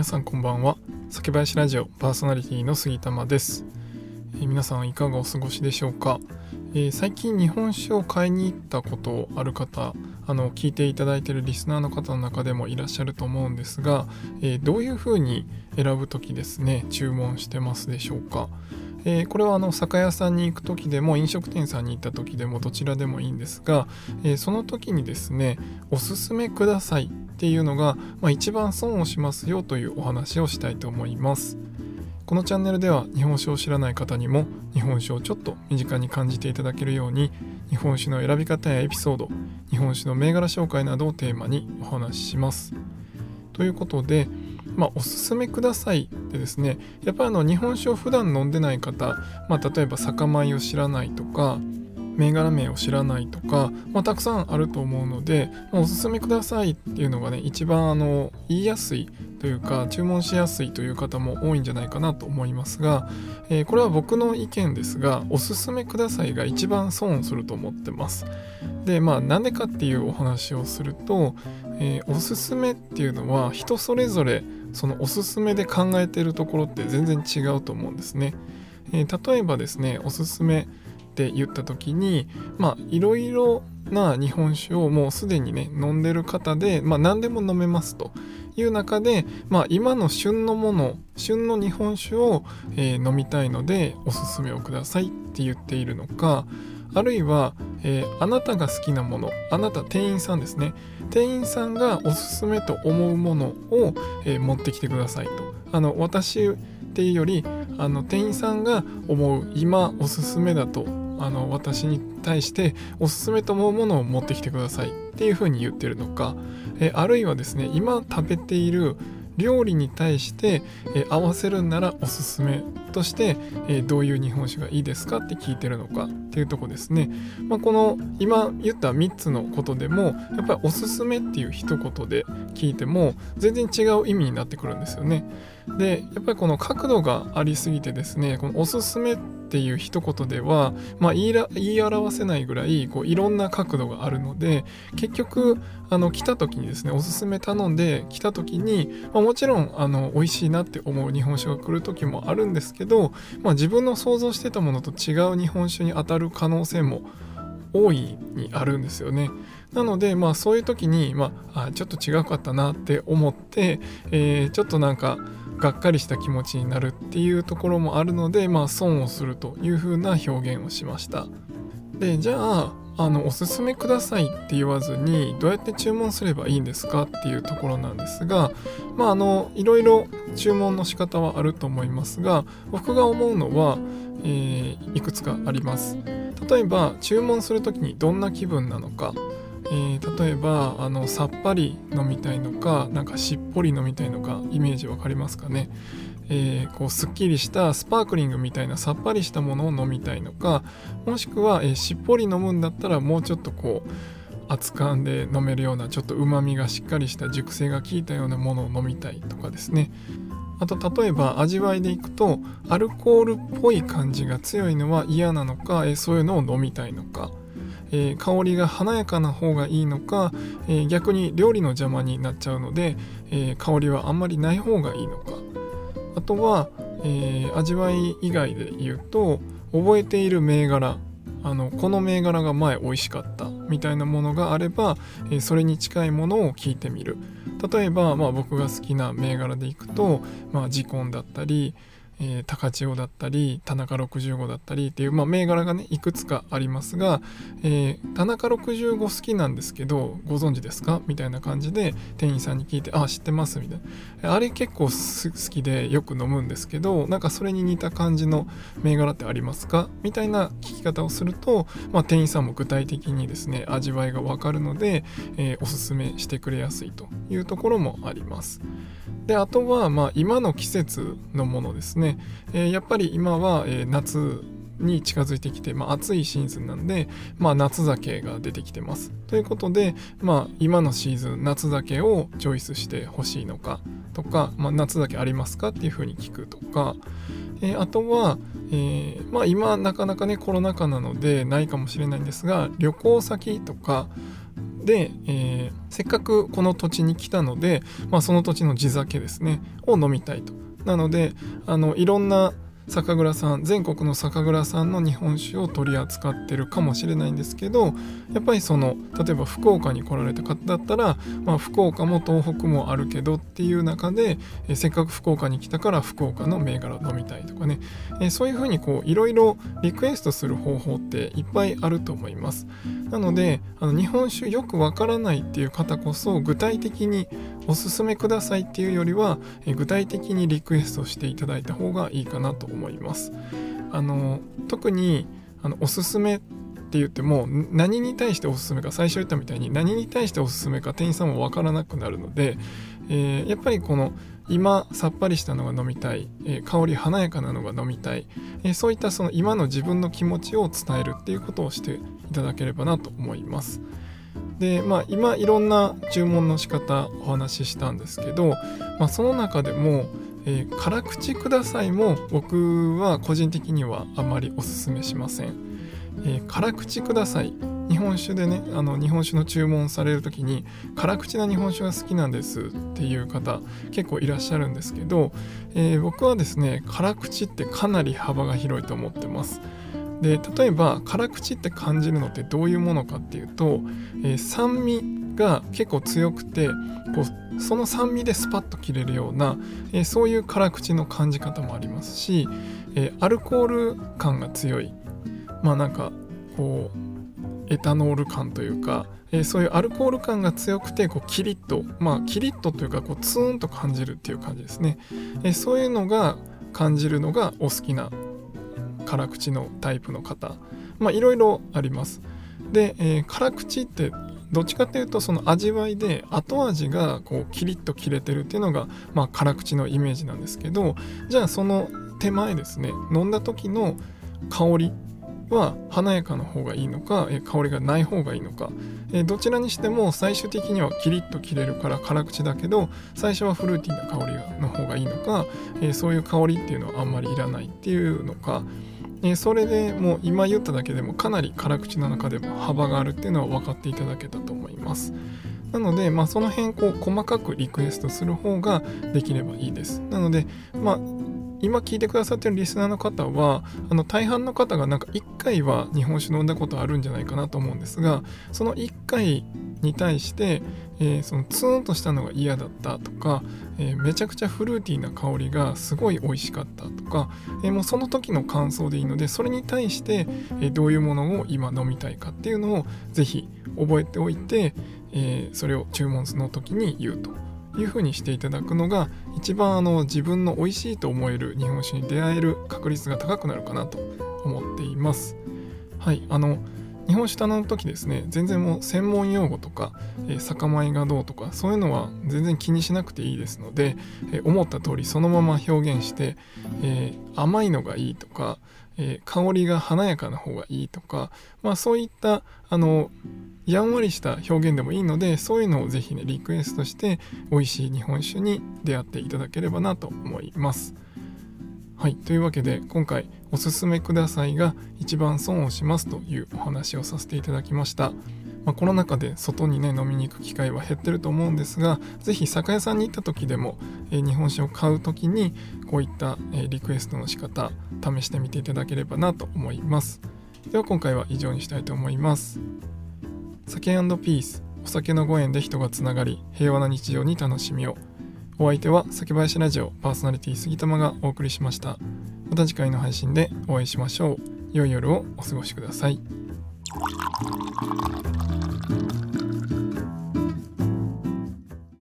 皆さんこんばんは。酒林ラジオパーソナリティの杉玉です、えー、皆さんいかがお過ごしでしょうか、えー、最近日本酒を買いに行ったことある方あの聞いていただいているリスナーの方の中でもいらっしゃると思うんですが、えー、どういうふうに選ぶ時ですね注文してますでしょうか？えー、これはあの酒屋さんに行く時でも飲食店さんに行った時でもどちらでもいいんですが、えー、その時にですねおすすめくださいっていうのが、まあ、一番損をしますよというお話をしたいと思います。このチャンネルでは日本酒を知らない方にも日本酒をちょっと身近に感じていただけるように日本酒の選び方やエピソード日本酒の銘柄紹介などをテーマにお話しします。ということでまあ、おすすめくださいでですねやっぱりあの日本酒を普段飲んでない方、まあ、例えば酒米を知らないとか銘柄名を知らないとか、まあ、たくさんあると思うので、まあ、おすすめくださいっていうのがね一番あの言いやすいというか注文しやすいという方も多いんじゃないかなと思いますが、えー、これは僕の意見ですがおすすめくださいが一番損すると思ってます。でまあなんでかっていうお話をすると、えー、おすすめっていうのは人それぞれそのおすすめで考えてるところって全然違うと思うんですね、えー、例えばですねおすすめって言った時にまあいろいろな日本酒をもうすでにね飲んでる方で、まあ、何でも飲めますという中で、まあ、今の旬のもの旬の日本酒を、えー、飲みたいのでおすすめをくださいって言っているのかあるいは、えー、あなたが好きなものあなた店員さんですね。店員さんがおすすめと思うものを、えー、持ってきてくださいと。あの私っていうよりあの店員さんが思う今おすすめだとあの私に対しておすすめと思うものを持ってきてくださいっていうふうに言ってるのか、えあるいはですね今食べている料理に対して、え合わせるんならおすすめとして、えどういう日本酒がいいですかって聞いてるのか。っていうとこですね、まあ、この今言った3つのことでもやっぱりおすすめっていう一言で聞いても全然違う意味になってくるんですよね。でやっぱりこの角度がありすぎてですねこのおすすめっていう一言では、まあ、言い言い表せないぐらいこういろんな角度があるので結局あの来た時にですねおすすめ頼んで来た時に、まあ、もちろんあの美味しいなって思う日本酒が来る時もあるんですけど、まあ、自分の想像してたものと違う日本酒に当たるる可能性も大いにあるんですよね。なので、まあ、そういう時に、まあ、ちょっと違うかったなって思って、えー、ちょっとなんかがっかりした気持ちになるっていうところもあるので、まあ、損をするというふうな表現をしました。でじゃああのおすすめくださいって言わずにどうやって注文すればいいんですかっていうところなんですがまああのいろいろ注文の仕方はあると思いますが僕が思うのは、えー、いくつかあります。例えば注文する時にどんな気分なのか。えー、例えばあのさっぱり飲みたいのかなんかしっぽり飲みたいのかイメージ分かりますかね、えー、こうすっきりしたスパークリングみたいなさっぱりしたものを飲みたいのかもしくは、えー、しっぽり飲むんだったらもうちょっとこう熱燗で飲めるようなちょっとうまみがしっかりした熟成が効いたようなものを飲みたいとかですね。あと例えば味わいでいくとアルコールっぽい感じが強いのは嫌なのか、えそういうのを飲みたいのか。えー、香りが華やかな方がいいのか、えー、逆に料理の邪魔になっちゃうので、え、香りはあんまりない方がいいのか。あとは、え味わい以外で言うと覚えている銘柄あのこの銘柄が前美味しかったみたいなものがあれば、えそれに近いものを聞いてみる。例えば、まあ、僕が好きな銘柄でいくと、まあ、ジコンだったり、えー、高千代だったり田中65だったりっていう、まあ、銘柄がねいくつかありますが、えー、田中65好きなんですけどご存知ですか？みたいな感じで店員さんに聞いてあ知ってます。みたいな。あれ結構好きでよく飲むんですけどなんかそれに似た感じの銘柄ってありますか？みたいな聞き方をすると、まあ、店員さんも具体的にですね味わいがわかるので、えー、おすすめしてくれやすいというところもあります。であとはまあ今の季節のものですね、えー、やっぱり今は、えー、夏に近づいてきて、まあ、暑いシーズンなんで、まあ、夏酒が出てきてます。ということで、まあ、今のシーズン夏酒をチョイスしてほしいのかとか、まあ、夏酒ありますかっていうふうに聞くとか、えー、あとは、えー、まあ、今なかなかねコロナ禍なのでないかもしれないんですが旅行先とかで、えー、せっかくこの土地に来たので、まあ、その土地の地酒ですねを飲みたいと。なのであのいろんな酒蔵さん全国の酒蔵さんの日本酒を取り扱ってるかもしれないんですけどやっぱりその例えば福岡に来られた方だったら、まあ、福岡も東北もあるけどっていう中でえせっかく福岡に来たから福岡の銘柄飲みたいとかね。えそういうふうにこういろいろリクエストする方法っていっぱいあると思います。なのであの日本酒よくわからないっていう方こそ具体的におすすめくださいっていうよりはえ具体的にリクエストしていただいた方がいいかなと思います。あの特にあのおすすめって言っても何に対しておすすめか最初言ったみたいに何に対しておすすめか店員さんも分からなくなるので、えー、やっぱりこの今さっぱりしたのが飲みたい、えー、香り華やかなのが飲みたい、えー、そういったその今の自分の気持ちを伝えるっていうことをしていただければなと思います。でまあ今いろんな注文の仕方お話ししたんですけど、まあ、その中でもえー、辛口くださいも僕は個人的にはあまりおすすめしません、えー、辛口ください。日本酒でねあの日本酒の注文される時に辛口な日本酒が好きなんですっていう方結構いらっしゃるんですけど、えー、僕はですね辛口ってかなり幅が広いと思ってます。で例えば辛口って感じるのってどういうものかっていうと、えー、酸味が結構強くてこうその酸味でスパッと切れるような、えー、そういう辛口の感じ方もありますし、えー、アルコール感が強い。まあなんかこうエタノール感というか、えー、そういうアルコール感が強くてこうキリッとまあキリッとというかこうツーンと感じるっていう感じですね、えそういうのが感じるのがお好きな辛口のタイプの方。まあいろいろあります。で、えー、辛口ってどっちかっていうとその味わいで後味がこうキリッと切れてるっていうのが、まあ、辛口のイメージなんですけどじゃあその手前ですね。飲んだ時の香りは華やかな方がいいのか、香りがない方がいいのか、どちらにしても最終的にはキリッと切れるから辛口だけど最初はフルーティーな香りの方がいいのか、そういう香りっていうのはあんまりいらないっていうのか。えそれでもう今言っただけでもかなり辛口なの中でも幅があるっていうのは分かっていただけたと思います。なので、まあ、その辺こう細かくリクエストする方ができればいいです。なので、まあ、今聞いてくださってるリスナーの方はあの大半の方がなんか1回は日本酒飲んだことあるんじゃないかなと思うんですがその1回に対して、えー、そのツーンとしたのが嫌だったとか、えー、めちゃくちゃフルーティーな香りがすごい美味しかったとか、えー、もうその時の感想でいいのでそれに対して、えどういうものを今飲みたいかっていうのをぜひ覚えておいて、えそれを注文の時に言うと。いうふうにしていただくのが一番あの自分の美味しいと思える日本酒に出会える確率が高くなるかなと思っています。はいあの日本酒頼む時ですね全然もう専門用語とか、えー、酒米がどうとかそういうのは全然気にしなくていいですので、えー、思った通りそのまま表現して、えー、甘いのがいいとか、え香りが華やかな方がいいとか、まあ、そういったあのやんわりした表現でもいいのでそういうのをぜひねリクエストして美味しい日本酒に出会っていただければなと思います。はい。というわけで、今回、おすすめくださいが一番損をしますというお話をさせていただきました。まあ、コロナ禍で外にね、飲みに行く機会は減ってると思うんですが、ぜひ酒屋さんに行った時でも、えー、日本酒を買う時に、こういった、えー、リクエストの仕方、試してみていただければなと思います。では今回は以上にしたいと思います。酒ピース、お酒のご縁で人がつながり、平和な日常に楽しみを。お相手は酒林ラジオパーソナリティ杉玉がお送りしました。また次回の配信でお会いしましょう。良い夜をお過ごしください。